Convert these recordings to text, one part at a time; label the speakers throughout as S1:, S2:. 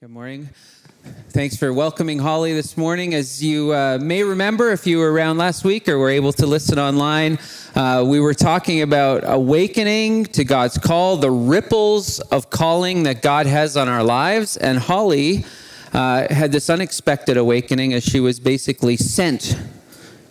S1: Good morning. Thanks for welcoming Holly this morning. As you uh, may remember, if you were around last week or were able to listen online, uh, we were talking about awakening to God's call, the ripples of calling that God has on our lives. And Holly uh, had this unexpected awakening as she was basically sent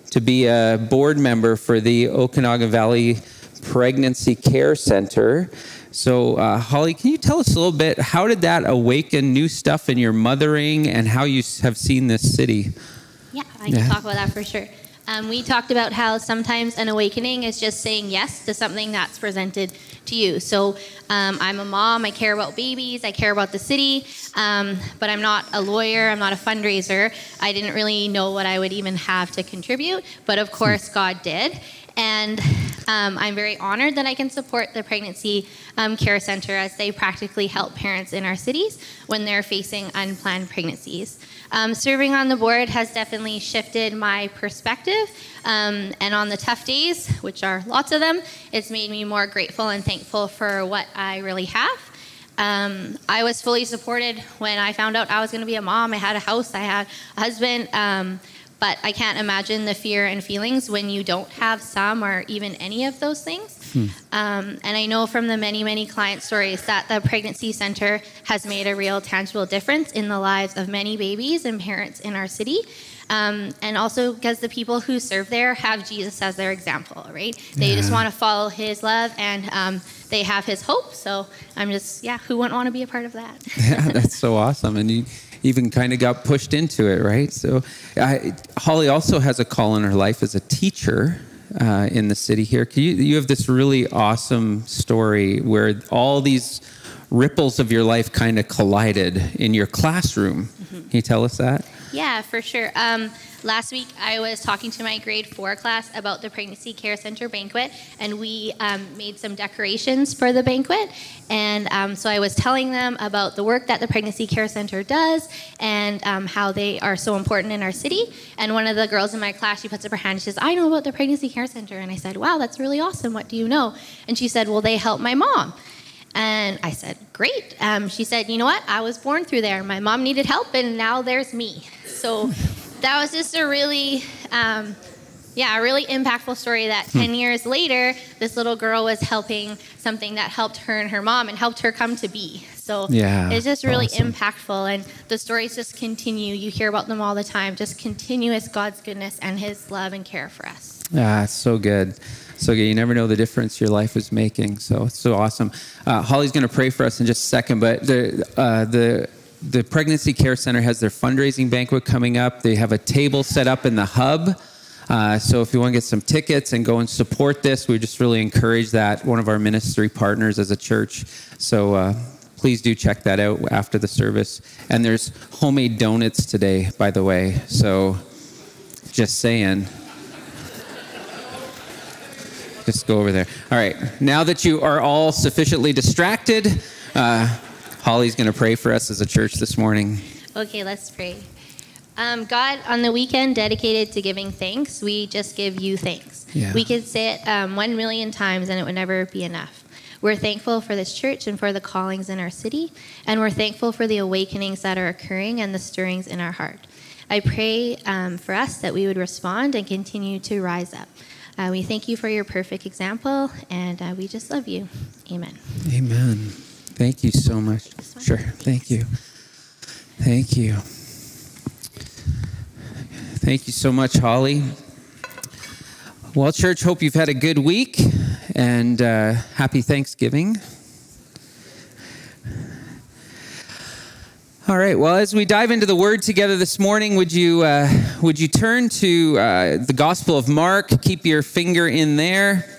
S1: to be a board member for the Okanagan Valley Pregnancy Care Center. So, uh, Holly, can you tell us a little bit? How did that awaken new stuff in your mothering and how you have seen this city?
S2: Yeah, I can yeah. talk about that for sure. Um, we talked about how sometimes an awakening is just saying yes to something that's presented to you. So um, I'm a mom, I care about babies, I care about the city, um, but I'm not a lawyer, I'm not a fundraiser. I didn't really know what I would even have to contribute, but of course, God did. And um, I'm very honored that I can support the Pregnancy um, Care Center as they practically help parents in our cities when they're facing unplanned pregnancies. Um, serving on the board has definitely shifted my perspective, um, and on the tough days, which are lots of them, it's made me more grateful and thankful for what I really have. Um, I was fully supported when I found out I was going to be a mom. I had a house, I had a husband. Um, but I can't imagine the fear and feelings when you don't have some or even any of those things. Hmm. Um, and I know from the many, many client stories that the Pregnancy Center has made a real tangible difference in the lives of many babies and parents in our city. Um, and also because the people who serve there have Jesus as their example, right? They yeah. just want to follow his love and um, they have his hope. So I'm just, yeah, who wouldn't want to be a part of that?
S1: yeah, that's so awesome. And you, even kind of got pushed into it, right? So, I, Holly also has a call in her life as a teacher uh, in the city here. You, you have this really awesome story where all these ripples of your life kind of collided in your classroom. Mm-hmm. Can you tell us that?
S2: Yeah, for sure. Um, last week I was talking to my grade four class about the Pregnancy Care Center banquet, and we um, made some decorations for the banquet. And um, so I was telling them about the work that the Pregnancy Care Center does and um, how they are so important in our city. And one of the girls in my class, she puts up her hand and she says, I know about the Pregnancy Care Center. And I said, Wow, that's really awesome. What do you know? And she said, Well, they help my mom. And I said, Great. Um, she said, You know what? I was born through there. My mom needed help, and now there's me. So that was just a really, um, yeah, a really impactful story that hmm. 10 years later, this little girl was helping something that helped her and her mom and helped her come to be. So yeah, it's just really awesome. impactful. And the stories just continue. You hear about them all the time. Just continuous God's goodness and his love and care for us.
S1: Yeah, so good. So you never know the difference your life is making. So it's so awesome. Uh, Holly's going to pray for us in just a second, but the uh, the the pregnancy care center has their fundraising banquet coming up. They have a table set up in the hub. Uh, so if you want to get some tickets and go and support this, we just really encourage that. One of our ministry partners as a church. So uh, please do check that out after the service. And there's homemade donuts today, by the way. So just saying just go over there. All right. Now that you are all sufficiently distracted, uh, Holly's going to pray for us as a church this morning.
S2: Okay, let's pray. Um, God, on the weekend dedicated to giving thanks, we just give you thanks. Yeah. We could say it um, one million times and it would never be enough. We're thankful for this church and for the callings in our city, and we're thankful for the awakenings that are occurring and the stirrings in our heart. I pray um, for us that we would respond and continue to rise up. Uh, we thank you for your perfect example, and uh, we just love you. Amen.
S1: Amen. Thank you so much. Sure. Thank you. Thank you. Thank you so much, Holly. Well, church, hope you've had a good week and uh, happy Thanksgiving. All right. Well, as we dive into the Word together this morning, would you uh, would you turn to uh, the Gospel of Mark? Keep your finger in there.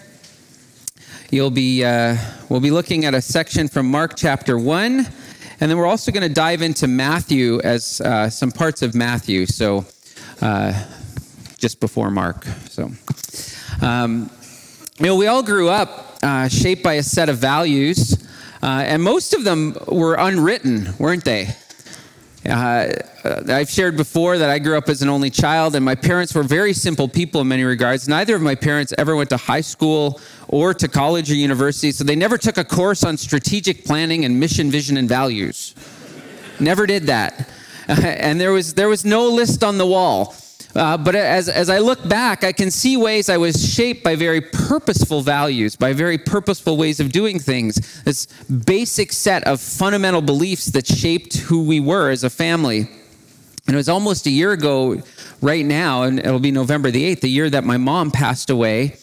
S1: You'll be uh, we'll be looking at a section from Mark chapter one, and then we're also going to dive into Matthew as uh, some parts of Matthew. So, uh, just before Mark. So, um, you know, we all grew up uh, shaped by a set of values. and most of them were unwritten, weren't they? Uh, I've shared before that I grew up as an only child, and my parents were very simple people in many regards. Neither of my parents ever went to high school or to college or university, so they never took a course on strategic planning and mission, vision, and values. Never did that. and there was, there was no list on the wall. Uh, but as, as I look back, I can see ways I was shaped by very purposeful values, by very purposeful ways of doing things. This basic set of fundamental beliefs that shaped who we were as a family. And it was almost a year ago, right now, and it'll be November the 8th, the year that my mom passed away.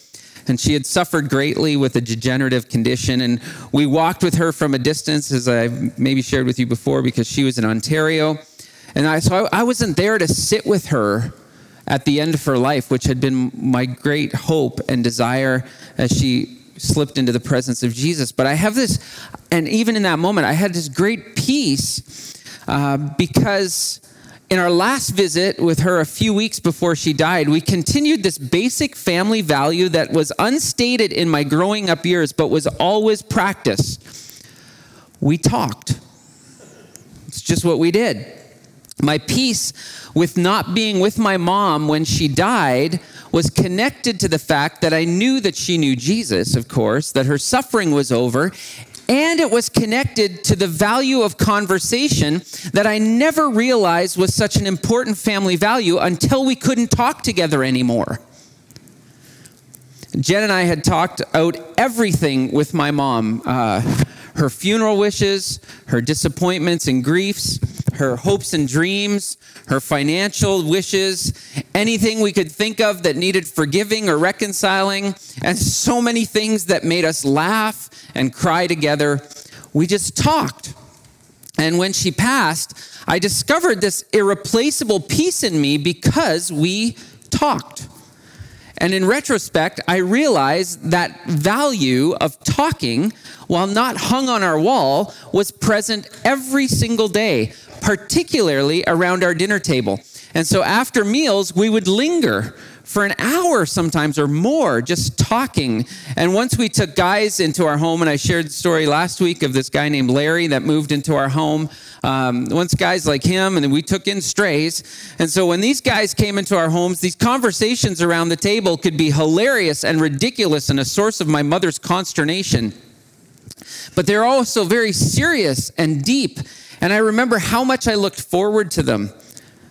S1: And she had suffered greatly with a degenerative condition. And we walked with her from a distance, as I maybe shared with you before, because she was in Ontario. And I, so I, I wasn't there to sit with her at the end of her life, which had been my great hope and desire as she slipped into the presence of Jesus. But I have this, and even in that moment, I had this great peace uh, because in our last visit with her a few weeks before she died, we continued this basic family value that was unstated in my growing up years, but was always practiced. We talked. It's just what we did. My peace with not being with my mom when she died was connected to the fact that I knew that she knew Jesus, of course, that her suffering was over, and it was connected to the value of conversation that I never realized was such an important family value until we couldn't talk together anymore. Jen and I had talked out everything with my mom. Uh, her funeral wishes, her disappointments and griefs, her hopes and dreams, her financial wishes, anything we could think of that needed forgiving or reconciling, and so many things that made us laugh and cry together. We just talked. And when she passed, I discovered this irreplaceable peace in me because we talked. And in retrospect, I realized that value of talking, while not hung on our wall, was present every single day, particularly around our dinner table. And so after meals, we would linger for an hour sometimes or more just talking. And once we took guys into our home, and I shared the story last week of this guy named Larry that moved into our home. Um, once guys like him, and we took in strays. And so when these guys came into our homes, these conversations around the table could be hilarious and ridiculous and a source of my mother's consternation. But they're also very serious and deep. And I remember how much I looked forward to them.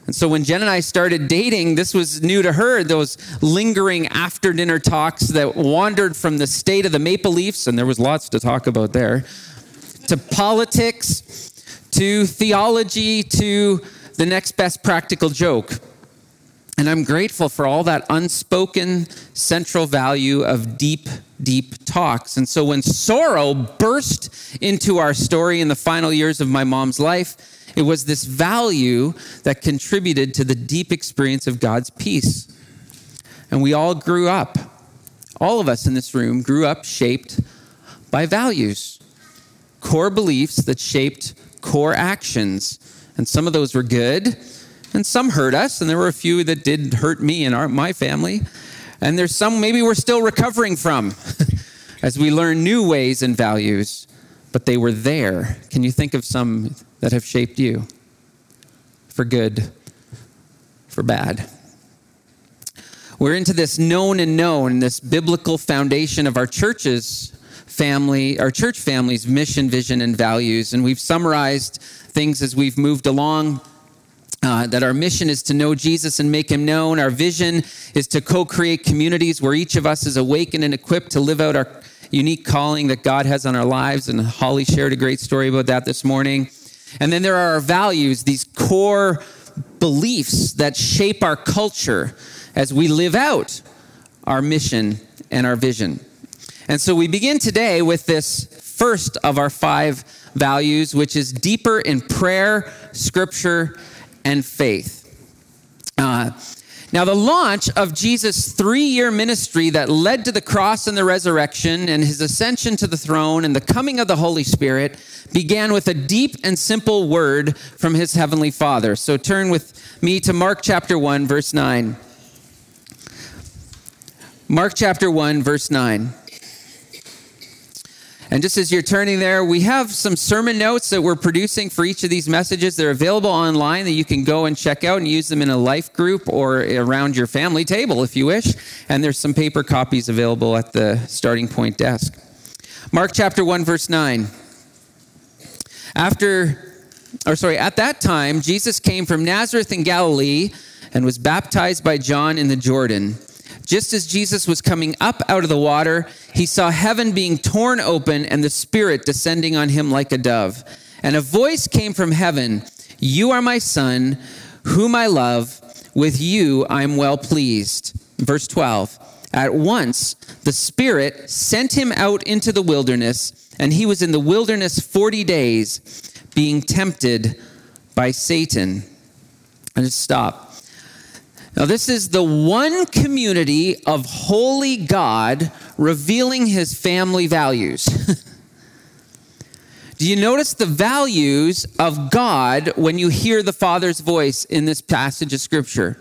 S1: And so when Jen and I started dating, this was new to her, those lingering after dinner talks that wandered from the state of the Maple Leafs, and there was lots to talk about there, to politics, to theology, to the next best practical joke. And I'm grateful for all that unspoken central value of deep, deep talks. And so when sorrow burst into our story in the final years of my mom's life, it was this value that contributed to the deep experience of God's peace. And we all grew up, all of us in this room grew up shaped by values, core beliefs that shaped core actions. And some of those were good, and some hurt us, and there were a few that did hurt me and our, my family. And there's some maybe we're still recovering from as we learn new ways and values, but they were there. Can you think of some that have shaped you for good, for bad. We're into this known and known, this biblical foundation of our church's family, our church family's mission, vision, and values. And we've summarized things as we've moved along. Uh, that our mission is to know Jesus and make him known. Our vision is to co create communities where each of us is awakened and equipped to live out our unique calling that God has on our lives. And Holly shared a great story about that this morning. And then there are our values, these core beliefs that shape our culture as we live out our mission and our vision. And so we begin today with this first of our five values, which is deeper in prayer, scripture, and faith. Uh, now, the launch of Jesus' three year ministry that led to the cross and the resurrection and his ascension to the throne and the coming of the Holy Spirit began with a deep and simple word from his heavenly Father. So turn with me to Mark chapter 1, verse 9. Mark chapter 1, verse 9. And just as you're turning there, we have some sermon notes that we're producing for each of these messages. They're available online that you can go and check out and use them in a life group or around your family table if you wish. And there's some paper copies available at the starting point desk. Mark chapter 1, verse 9. After or sorry, at that time, Jesus came from Nazareth in Galilee and was baptized by John in the Jordan. Just as Jesus was coming up out of the water, he saw heaven being torn open and the Spirit descending on him like a dove. And a voice came from heaven You are my Son, whom I love. With you I am well pleased. Verse 12. At once the Spirit sent him out into the wilderness, and he was in the wilderness 40 days, being tempted by Satan. And just stop. Now, this is the one community of holy God revealing his family values. Do you notice the values of God when you hear the Father's voice in this passage of Scripture?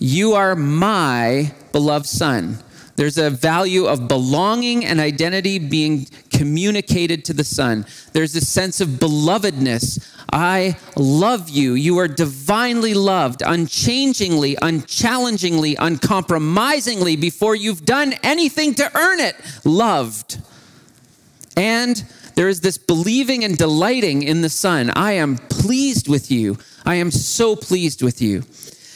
S1: You are my beloved Son. There's a value of belonging and identity being communicated to the Son. There's a sense of belovedness. I love you. You are divinely loved, unchangingly, unchallengingly, uncompromisingly, before you've done anything to earn it. Loved. And there is this believing and delighting in the Son. I am pleased with you. I am so pleased with you.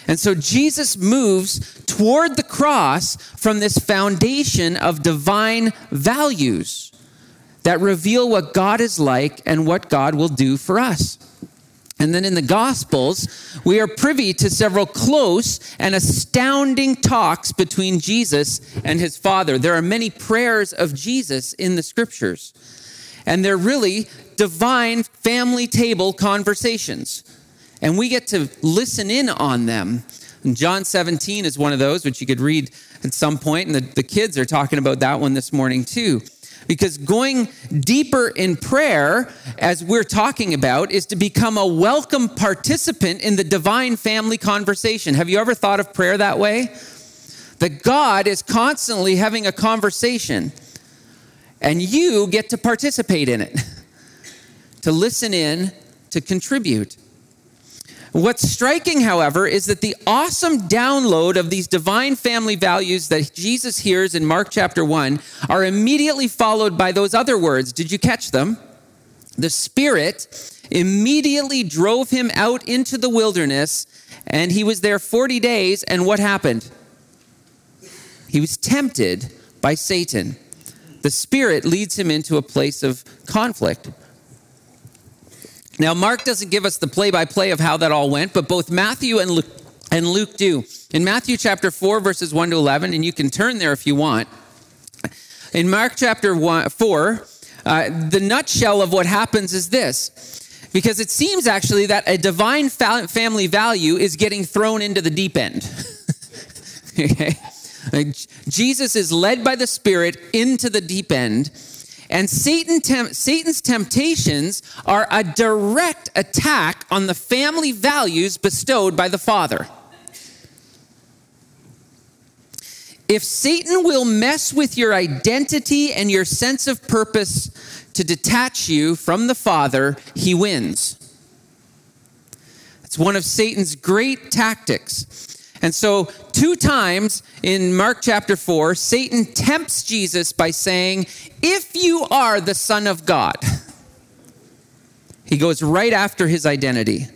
S1: And so Jesus moves toward the cross from this foundation of divine values that reveal what God is like and what God will do for us. And then in the Gospels, we are privy to several close and astounding talks between Jesus and his Father. There are many prayers of Jesus in the Scriptures, and they're really divine family table conversations and we get to listen in on them. And John 17 is one of those, which you could read at some point, and the, the kids are talking about that one this morning too. Because going deeper in prayer, as we're talking about, is to become a welcome participant in the divine family conversation. Have you ever thought of prayer that way? That God is constantly having a conversation, and you get to participate in it, to listen in, to contribute. What's striking, however, is that the awesome download of these divine family values that Jesus hears in Mark chapter 1 are immediately followed by those other words. Did you catch them? The Spirit immediately drove him out into the wilderness, and he was there 40 days. And what happened? He was tempted by Satan. The Spirit leads him into a place of conflict. Now, Mark doesn't give us the play by play of how that all went, but both Matthew and Luke, and Luke do. In Matthew chapter 4, verses 1 to 11, and you can turn there if you want. In Mark chapter one, 4, uh, the nutshell of what happens is this because it seems actually that a divine family value is getting thrown into the deep end. okay? Jesus is led by the Spirit into the deep end and Satan Satan's temptations are a direct attack on the family values bestowed by the Father. If Satan will mess with your identity and your sense of purpose to detach you from the Father, he wins. It's one of Satan's great tactics. And so, two times in Mark chapter 4, Satan tempts Jesus by saying, If you are the Son of God, he goes right after his identity.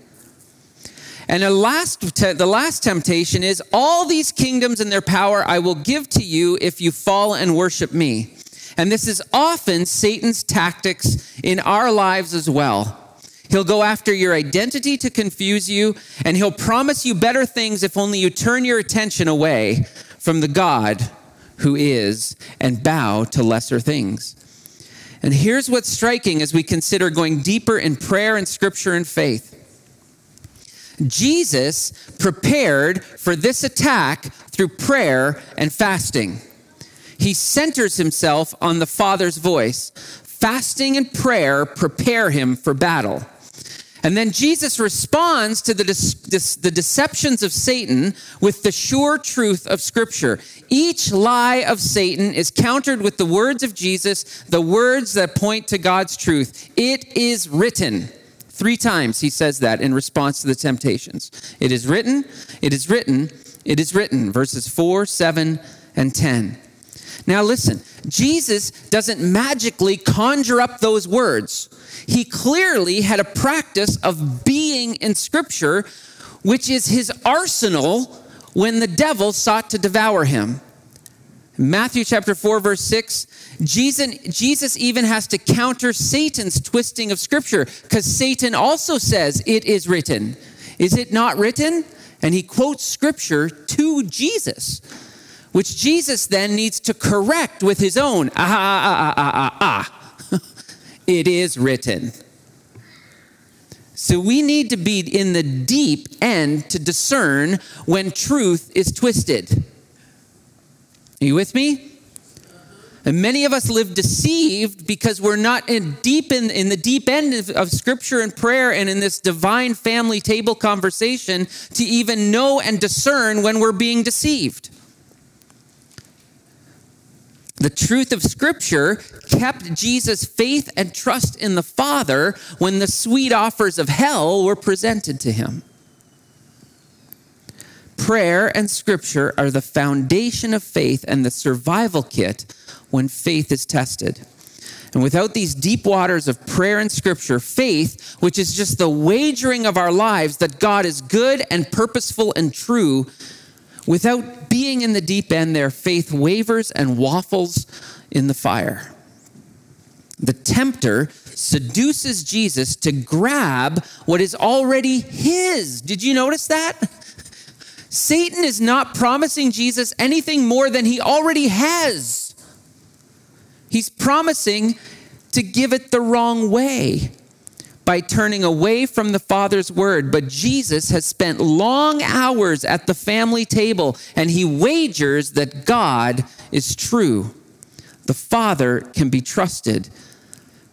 S1: And the last, the last temptation is, All these kingdoms and their power I will give to you if you fall and worship me. And this is often Satan's tactics in our lives as well. He'll go after your identity to confuse you, and he'll promise you better things if only you turn your attention away from the God who is and bow to lesser things. And here's what's striking as we consider going deeper in prayer and scripture and faith. Jesus prepared for this attack through prayer and fasting. He centers himself on the Father's voice. Fasting and prayer prepare him for battle. And then Jesus responds to the, de- the deceptions of Satan with the sure truth of Scripture. Each lie of Satan is countered with the words of Jesus, the words that point to God's truth. It is written. Three times he says that in response to the temptations. It is written, it is written, it is written. Verses 4, 7, and 10. Now, listen, Jesus doesn't magically conjure up those words. He clearly had a practice of being in Scripture, which is his arsenal when the devil sought to devour him. Matthew chapter 4, verse 6, Jesus, Jesus even has to counter Satan's twisting of Scripture because Satan also says, It is written. Is it not written? And he quotes Scripture to Jesus which Jesus then needs to correct with his own, ah, ah, ah, ah, ah, ah. it is written. So we need to be in the deep end to discern when truth is twisted. Are you with me? And many of us live deceived because we're not in deep in, in the deep end of, of, scripture and prayer and in this divine family table conversation to even know and discern when we're being deceived. The truth of Scripture kept Jesus' faith and trust in the Father when the sweet offers of hell were presented to him. Prayer and Scripture are the foundation of faith and the survival kit when faith is tested. And without these deep waters of prayer and scripture, faith, which is just the wagering of our lives that God is good and purposeful and true, Without being in the deep end, their faith wavers and waffles in the fire. The tempter seduces Jesus to grab what is already his. Did you notice that? Satan is not promising Jesus anything more than he already has. He's promising to give it the wrong way by turning away from the Father's word. But Jesus has spent long hours at the family table and he wagers that God is true. The Father can be trusted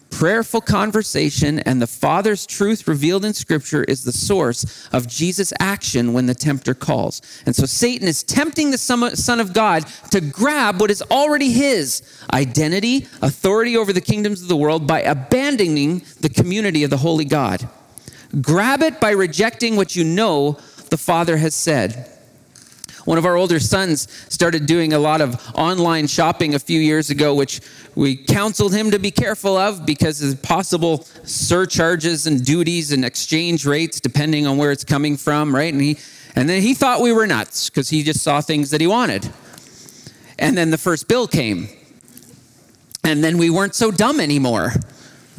S1: Prayerful conversation and the Father's truth revealed in Scripture is the source of Jesus' action when the tempter calls. And so Satan is tempting the Son of God to grab what is already his identity, authority over the kingdoms of the world by abandoning the community of the Holy God. Grab it by rejecting what you know the Father has said. One of our older sons started doing a lot of online shopping a few years ago, which we counseled him to be careful of because of possible surcharges and duties and exchange rates depending on where it's coming from, right? And he and then he thought we were nuts because he just saw things that he wanted. And then the first bill came. And then we weren't so dumb anymore.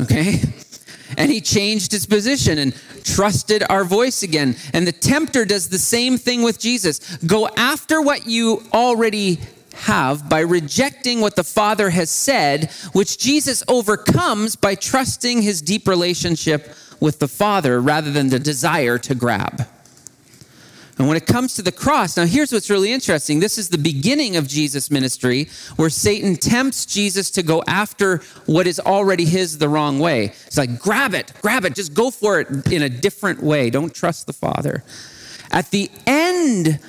S1: Okay? And he changed his position and trusted our voice again. And the tempter does the same thing with Jesus. Go after what you already have by rejecting what the Father has said, which Jesus overcomes by trusting his deep relationship with the Father rather than the desire to grab. And when it comes to the cross, now here's what's really interesting. This is the beginning of Jesus' ministry where Satan tempts Jesus to go after what is already his the wrong way. It's like, grab it, grab it, just go for it in a different way. Don't trust the Father. At the end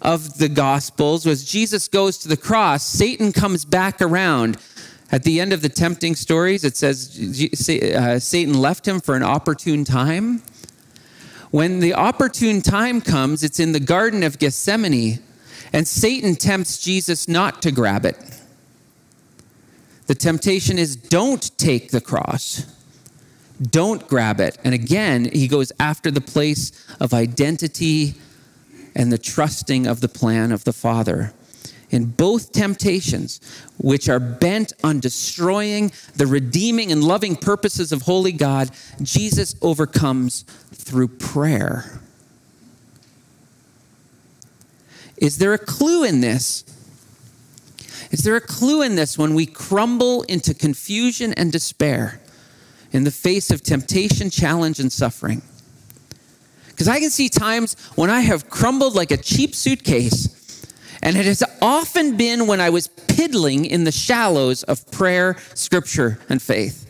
S1: of the Gospels, as Jesus goes to the cross, Satan comes back around. At the end of the tempting stories, it says uh, Satan left him for an opportune time. When the opportune time comes, it's in the Garden of Gethsemane, and Satan tempts Jesus not to grab it. The temptation is don't take the cross. Don't grab it. And again, he goes after the place of identity and the trusting of the plan of the Father. In both temptations, which are bent on destroying the redeeming and loving purposes of holy God, Jesus overcomes through prayer. Is there a clue in this? Is there a clue in this when we crumble into confusion and despair in the face of temptation, challenge, and suffering? Because I can see times when I have crumbled like a cheap suitcase, and it has often been when I was piddling in the shallows of prayer, scripture, and faith.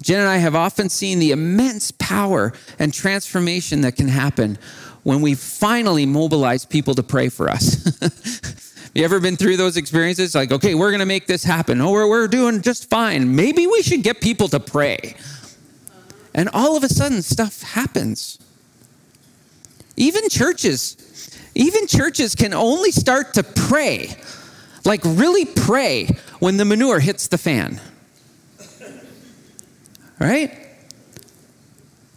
S1: Jen and I have often seen the immense power and transformation that can happen when we finally mobilize people to pray for us. you ever been through those experiences? Like, okay, we're going to make this happen. Oh, we're, we're doing just fine. Maybe we should get people to pray. And all of a sudden, stuff happens. Even churches, even churches can only start to pray Like, really pray when the manure hits the fan. Right?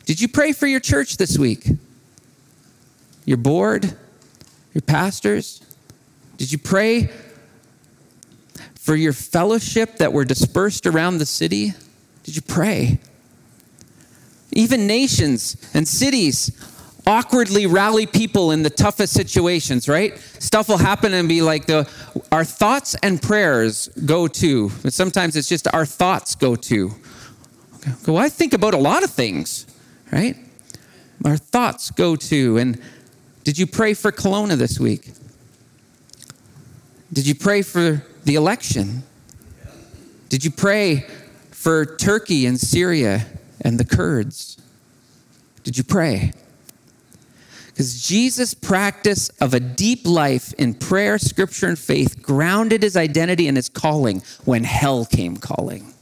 S1: Did you pray for your church this week? Your board? Your pastors? Did you pray for your fellowship that were dispersed around the city? Did you pray? Even nations and cities awkwardly rally people in the toughest situations, right? Stuff will happen and be like the our thoughts and prayers go to. But sometimes it's just our thoughts go to. Well, I think about a lot of things, right? Our thoughts go to. And did you pray for Kelowna this week? Did you pray for the election? Did you pray for Turkey and Syria and the Kurds? Did you pray? Because Jesus' practice of a deep life in prayer, scripture, and faith grounded his identity and his calling when hell came calling.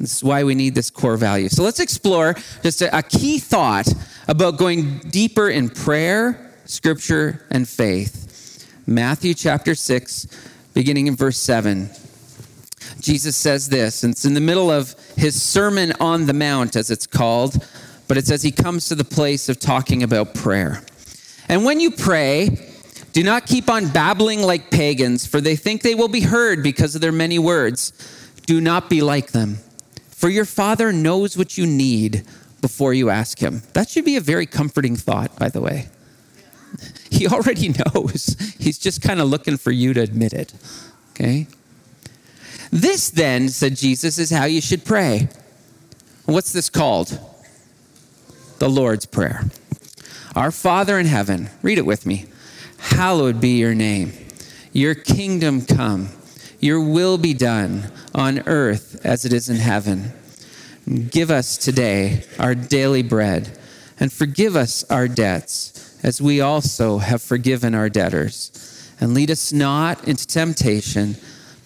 S1: This is why we need this core value. So let's explore just a, a key thought about going deeper in prayer, scripture, and faith. Matthew chapter 6, beginning in verse 7. Jesus says this, and it's in the middle of his Sermon on the Mount, as it's called but it says he comes to the place of talking about prayer. And when you pray, do not keep on babbling like pagans, for they think they will be heard because of their many words. Do not be like them, for your Father knows what you need before you ask him. That should be a very comforting thought, by the way. He already knows. He's just kind of looking for you to admit it. Okay? This, then, said Jesus, is how you should pray. What's this called? The Lord's Prayer. Our Father in heaven, read it with me. Hallowed be your name. Your kingdom come. Your will be done on earth as it is in heaven. Give us today our daily bread and forgive us our debts as we also have forgiven our debtors. And lead us not into temptation,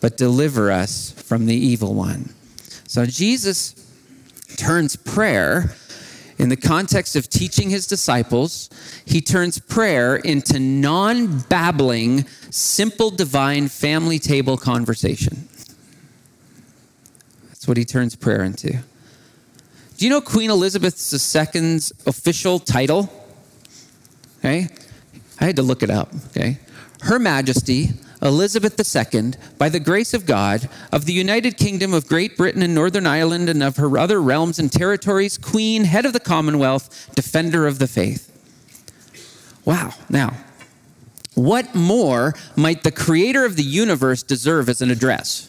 S1: but deliver us from the evil one. So Jesus turns prayer in the context of teaching his disciples, he turns prayer into non babbling, simple divine family table conversation. That's what he turns prayer into. Do you know Queen Elizabeth II's official title? Okay. I had to look it up. Okay. Her Majesty Elizabeth II, by the grace of God, of the United Kingdom of Great Britain and Northern Ireland and of her other realms and territories, Queen, head of the Commonwealth, defender of the faith. Wow. Now, what more might the creator of the universe deserve as an address?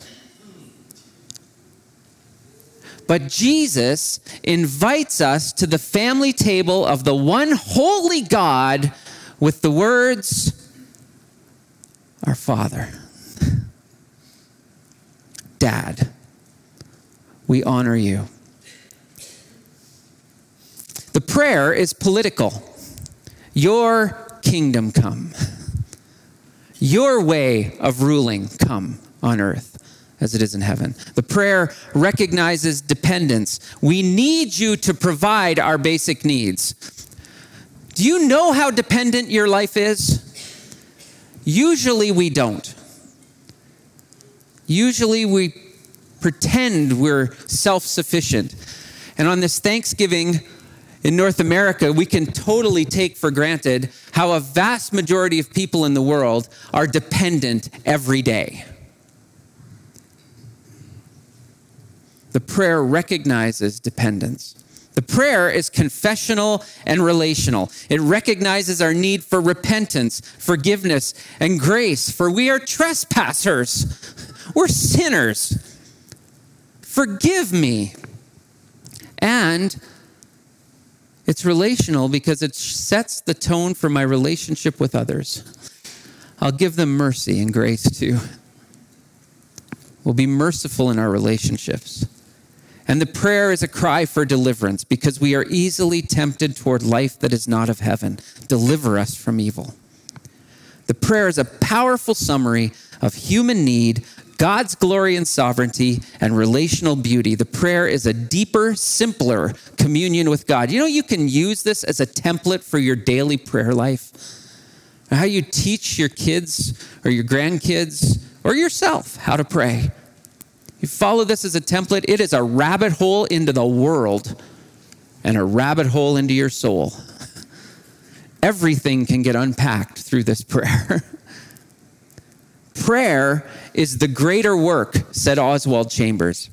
S1: But Jesus invites us to the family table of the one holy God with the words, our Father. Dad, we honor you. The prayer is political. Your kingdom come. Your way of ruling come on earth as it is in heaven. The prayer recognizes dependence. We need you to provide our basic needs. Do you know how dependent your life is? Usually we don't. Usually we pretend we're self sufficient. And on this Thanksgiving in North America, we can totally take for granted how a vast majority of people in the world are dependent every day. The prayer recognizes dependence. The prayer is confessional and relational. It recognizes our need for repentance, forgiveness, and grace, for we are trespassers. We're sinners. Forgive me. And it's relational because it sets the tone for my relationship with others. I'll give them mercy and grace too. We'll be merciful in our relationships. And the prayer is a cry for deliverance because we are easily tempted toward life that is not of heaven. Deliver us from evil. The prayer is a powerful summary of human need, God's glory and sovereignty, and relational beauty. The prayer is a deeper, simpler communion with God. You know, you can use this as a template for your daily prayer life. how you teach your kids or your grandkids or yourself how to pray. You follow this as a template, it is a rabbit hole into the world and a rabbit hole into your soul. Everything can get unpacked through this prayer. prayer is the greater work, said Oswald Chambers.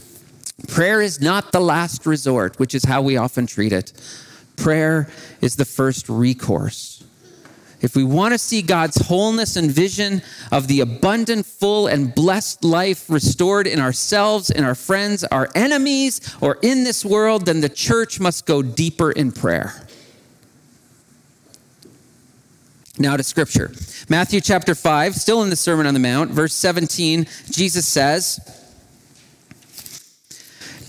S1: Prayer is not the last resort, which is how we often treat it. Prayer is the first recourse. If we want to see God's wholeness and vision of the abundant, full, and blessed life restored in ourselves, in our friends, our enemies, or in this world, then the church must go deeper in prayer. Now to scripture. Matthew chapter 5, still in the Sermon on the Mount, verse 17, Jesus says,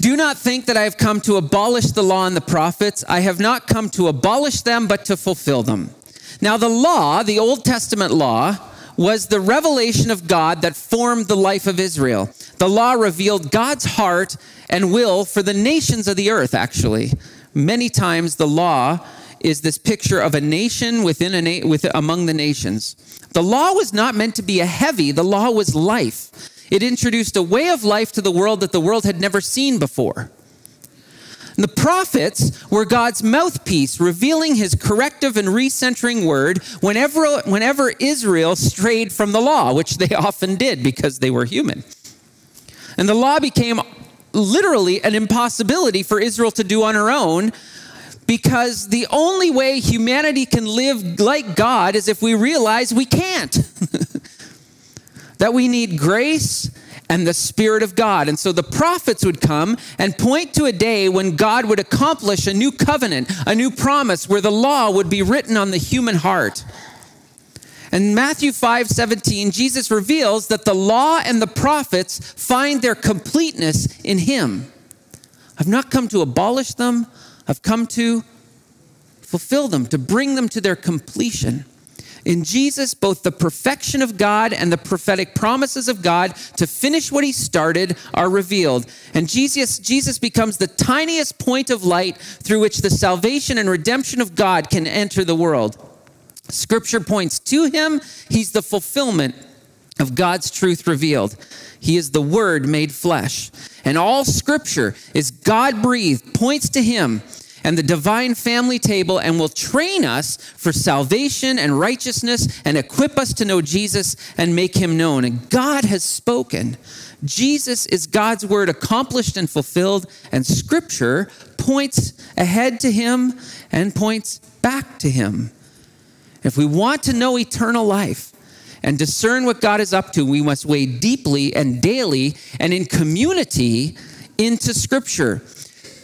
S1: Do not think that I have come to abolish the law and the prophets. I have not come to abolish them, but to fulfill them. Now, the law, the Old Testament law, was the revelation of God that formed the life of Israel. The law revealed God's heart and will for the nations of the earth, actually. Many times the law is this picture of a nation within a na- with, among the nations. The law was not meant to be a heavy, the law was life. It introduced a way of life to the world that the world had never seen before. The prophets were God's mouthpiece, revealing his corrective and recentering word whenever, whenever Israel strayed from the law, which they often did because they were human. And the law became literally an impossibility for Israel to do on her own because the only way humanity can live like God is if we realize we can't. that we need grace and the Spirit of God. And so the prophets would come and point to a day when God would accomplish a new covenant, a new promise where the law would be written on the human heart. And Matthew 5 17, Jesus reveals that the law and the prophets find their completeness in Him. I've not come to abolish them, I've come to fulfill them, to bring them to their completion. In Jesus, both the perfection of God and the prophetic promises of God to finish what he started are revealed. And Jesus, Jesus becomes the tiniest point of light through which the salvation and redemption of God can enter the world. Scripture points to him, he's the fulfillment of God's truth revealed. He is the Word made flesh. And all Scripture is God breathed, points to Him and the divine family table and will train us for salvation and righteousness and equip us to know Jesus and make him known. And God has spoken. Jesus is God's word accomplished and fulfilled, and scripture points ahead to him and points back to him. If we want to know eternal life, and discern what God is up to, we must wade deeply and daily and in community into Scripture.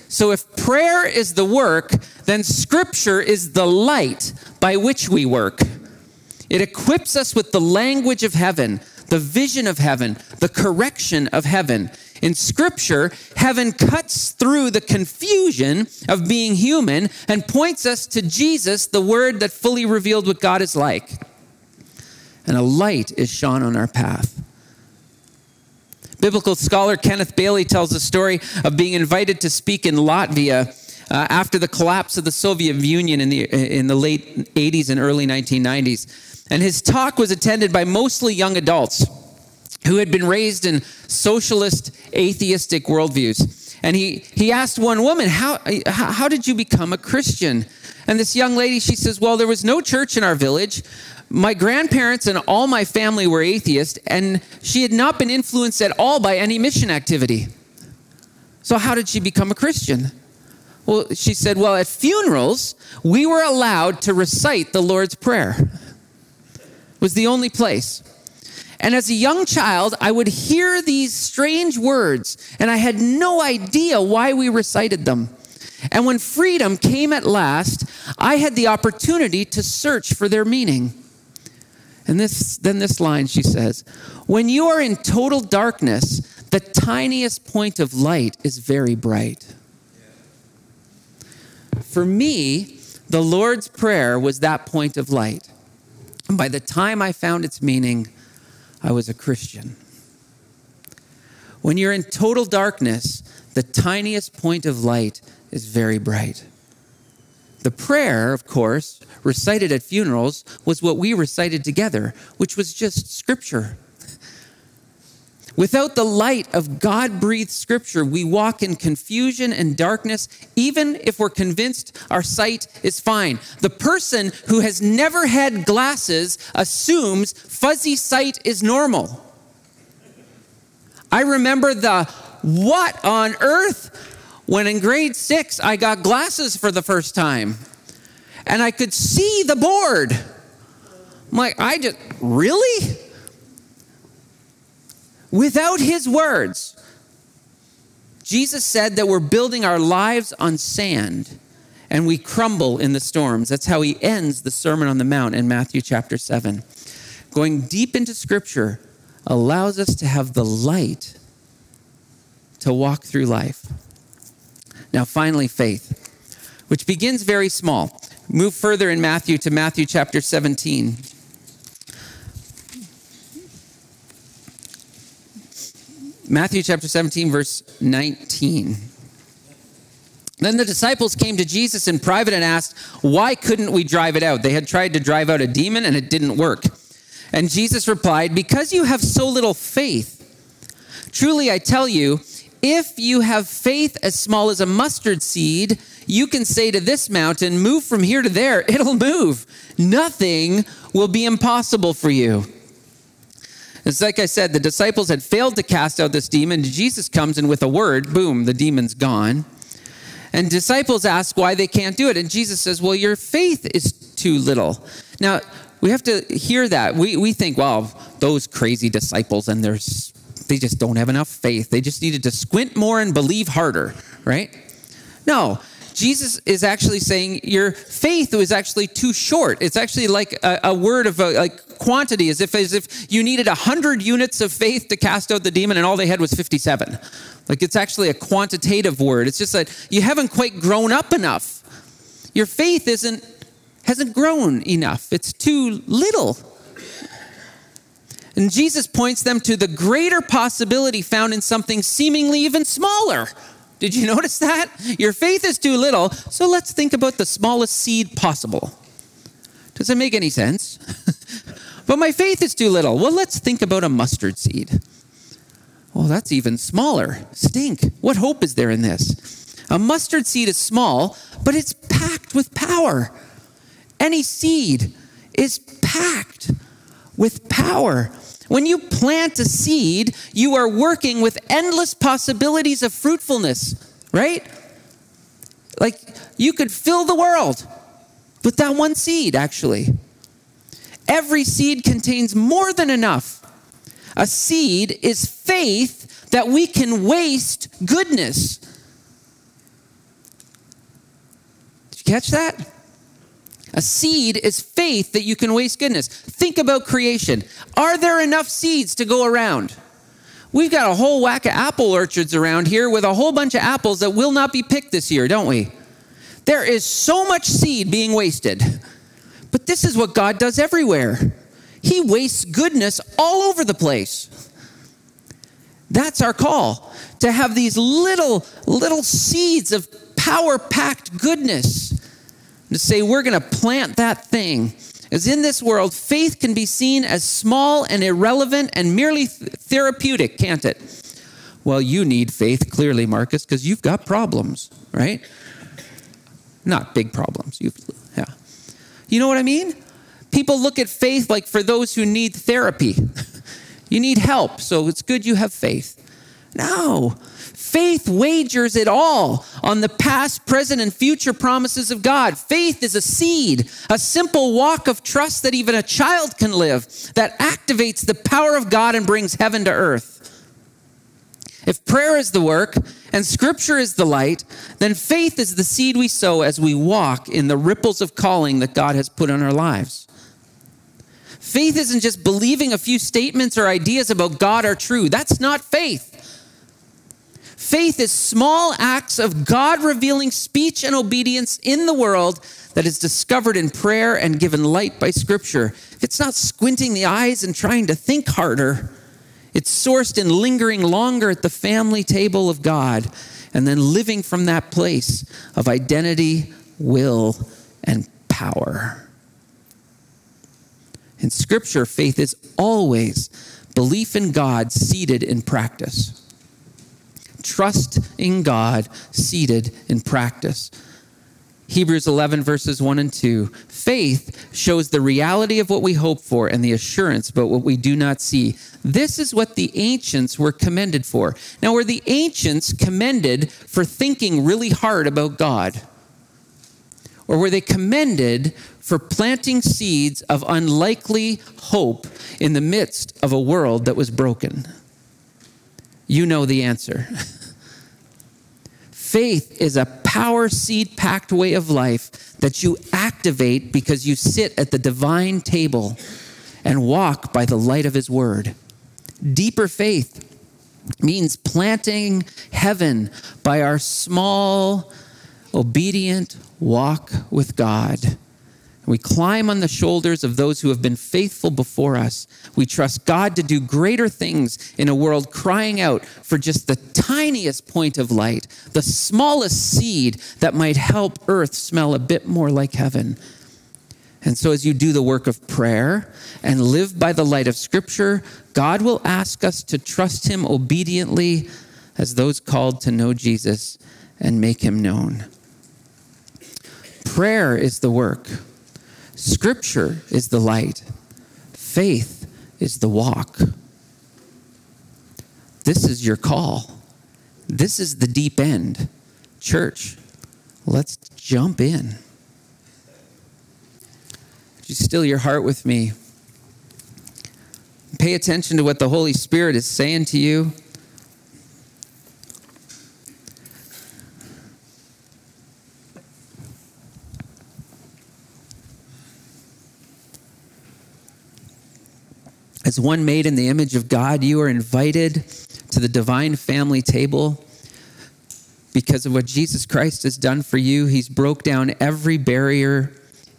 S1: So if prayer is the work, then scripture is the light by which we work. It equips us with the language of heaven, the vision of heaven, the correction of heaven. In scripture, heaven cuts through the confusion of being human and points us to Jesus, the word that fully revealed what God is like. And a light is shone on our path. Biblical scholar Kenneth Bailey tells the story of being invited to speak in Latvia uh, after the collapse of the Soviet Union in the, in the late 80s and early 1990s. And his talk was attended by mostly young adults who had been raised in socialist, atheistic worldviews. And he, he asked one woman, how, how did you become a Christian? And this young lady, she says, Well, there was no church in our village my grandparents and all my family were atheists, and she had not been influenced at all by any mission activity. So, how did she become a Christian? Well, she said, Well, at funerals, we were allowed to recite the Lord's Prayer. It was the only place. And as a young child, I would hear these strange words, and I had no idea why we recited them. And when freedom came at last, I had the opportunity to search for their meaning. And this, then this line she says, When you are in total darkness, the tiniest point of light is very bright. For me, the Lord's Prayer was that point of light. And by the time I found its meaning, I was a Christian. When you're in total darkness, the tiniest point of light is very bright. The prayer, of course, recited at funerals was what we recited together, which was just scripture. Without the light of God breathed scripture, we walk in confusion and darkness, even if we're convinced our sight is fine. The person who has never had glasses assumes fuzzy sight is normal. I remember the what on earth when in grade six I got glasses for the first time and I could see the board. I'm like, I just, really? Without his words, Jesus said that we're building our lives on sand and we crumble in the storms. That's how he ends the Sermon on the Mount in Matthew chapter 7. Going deep into Scripture allows us to have the light to walk through life. Now, finally, faith, which begins very small. Move further in Matthew to Matthew chapter 17. Matthew chapter 17, verse 19. Then the disciples came to Jesus in private and asked, Why couldn't we drive it out? They had tried to drive out a demon and it didn't work. And Jesus replied, Because you have so little faith. Truly, I tell you, if you have faith as small as a mustard seed, you can say to this mountain, Move from here to there, it'll move. Nothing will be impossible for you. It's like I said, the disciples had failed to cast out this demon. Jesus comes and with a word, boom, the demon's gone. And disciples ask why they can't do it. And Jesus says, Well, your faith is too little. Now, we have to hear that. We, we think, well, those crazy disciples and there's they just don't have enough faith. They just needed to squint more and believe harder, right? No, Jesus is actually saying your faith was actually too short. It's actually like a, a word of a, like quantity, as if as if you needed hundred units of faith to cast out the demon, and all they had was fifty-seven. Like it's actually a quantitative word. It's just that you haven't quite grown up enough. Your faith isn't hasn't grown enough. It's too little. And Jesus points them to the greater possibility found in something seemingly even smaller. Did you notice that? Your faith is too little, so let's think about the smallest seed possible. Does it make any sense? but my faith is too little. Well, let's think about a mustard seed. Well, that's even smaller. Stink. What hope is there in this? A mustard seed is small, but it's packed with power. Any seed is packed with power. When you plant a seed, you are working with endless possibilities of fruitfulness, right? Like you could fill the world with that one seed, actually. Every seed contains more than enough. A seed is faith that we can waste goodness. Did you catch that? A seed is faith that you can waste goodness. Think about creation. Are there enough seeds to go around? We've got a whole whack of apple orchards around here with a whole bunch of apples that will not be picked this year, don't we? There is so much seed being wasted. But this is what God does everywhere. He wastes goodness all over the place. That's our call to have these little, little seeds of power packed goodness to say we're going to plant that thing. As in this world, faith can be seen as small and irrelevant and merely therapeutic, can't it? Well, you need faith, clearly, Marcus, because you've got problems, right? Not big problems. You've, yeah. You know what I mean? People look at faith like for those who need therapy. you need help, so it's good you have faith. No. Faith wagers it all on the past, present, and future promises of God. Faith is a seed, a simple walk of trust that even a child can live, that activates the power of God and brings heaven to earth. If prayer is the work and scripture is the light, then faith is the seed we sow as we walk in the ripples of calling that God has put on our lives. Faith isn't just believing a few statements or ideas about God are true. That's not faith. Faith is small acts of God revealing speech and obedience in the world that is discovered in prayer and given light by Scripture. It's not squinting the eyes and trying to think harder. It's sourced in lingering longer at the family table of God and then living from that place of identity, will, and power. In Scripture, faith is always belief in God seated in practice. Trust in God seated in practice. Hebrews 11, verses 1 and 2. Faith shows the reality of what we hope for and the assurance about what we do not see. This is what the ancients were commended for. Now, were the ancients commended for thinking really hard about God? Or were they commended for planting seeds of unlikely hope in the midst of a world that was broken? You know the answer. Faith is a power seed packed way of life that you activate because you sit at the divine table and walk by the light of His Word. Deeper faith means planting heaven by our small, obedient walk with God. We climb on the shoulders of those who have been faithful before us. We trust God to do greater things in a world crying out for just the tiniest point of light, the smallest seed that might help earth smell a bit more like heaven. And so, as you do the work of prayer and live by the light of Scripture, God will ask us to trust Him obediently as those called to know Jesus and make Him known. Prayer is the work. Scripture is the light, faith is the walk. This is your call. This is the deep end. Church, let's jump in. Would you still your heart with me? Pay attention to what the Holy Spirit is saying to you. As one made in the image of God, you are invited to the divine family table because of what Jesus Christ has done for you. He's broke down every barrier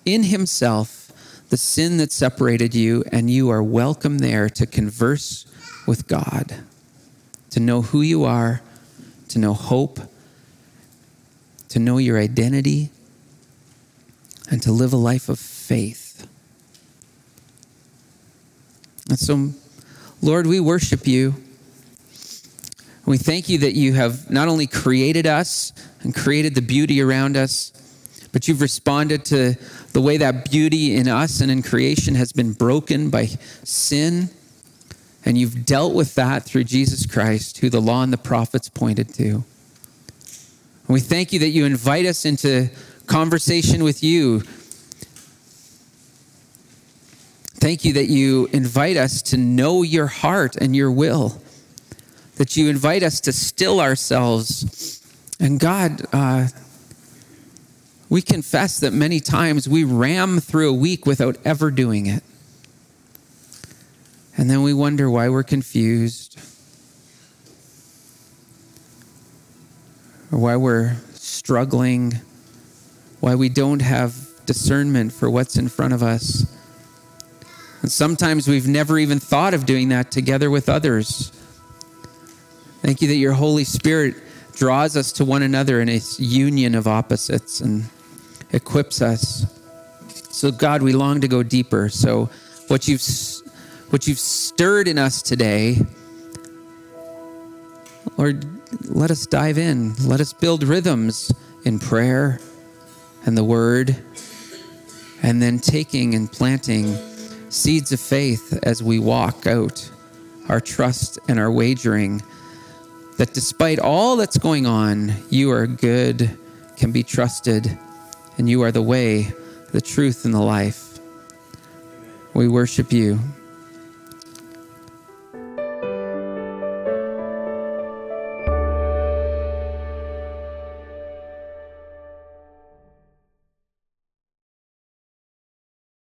S1: in himself, the sin that separated you, and you are welcome there to converse with God, to know who you are, to know hope, to know your identity, and to live a life of faith. And so, Lord, we worship you. We thank you that you have not only created us and created the beauty around us, but you've responded to the way that beauty in us and in creation has been broken by sin. And you've dealt with that through Jesus Christ, who the law and the prophets pointed to. And we thank you that you invite us into conversation with you Thank you that you invite us to know your heart and your will, that you invite us to still ourselves. And God, uh, we confess that many times we ram through a week without ever doing it. And then we wonder why we're confused, or why we're struggling, why we don't have discernment for what's in front of us. And sometimes we've never even thought of doing that together with others. Thank you that your Holy Spirit draws us to one another in a union of opposites and equips us. So, God, we long to go deeper. So, what you've, what you've stirred in us today, Lord, let us dive in. Let us build rhythms in prayer and the word, and then taking and planting seeds of faith as we walk out our trust and our wagering that despite all that's going on, you are good, can be trusted, and you are the way, the truth, and the life. We worship you.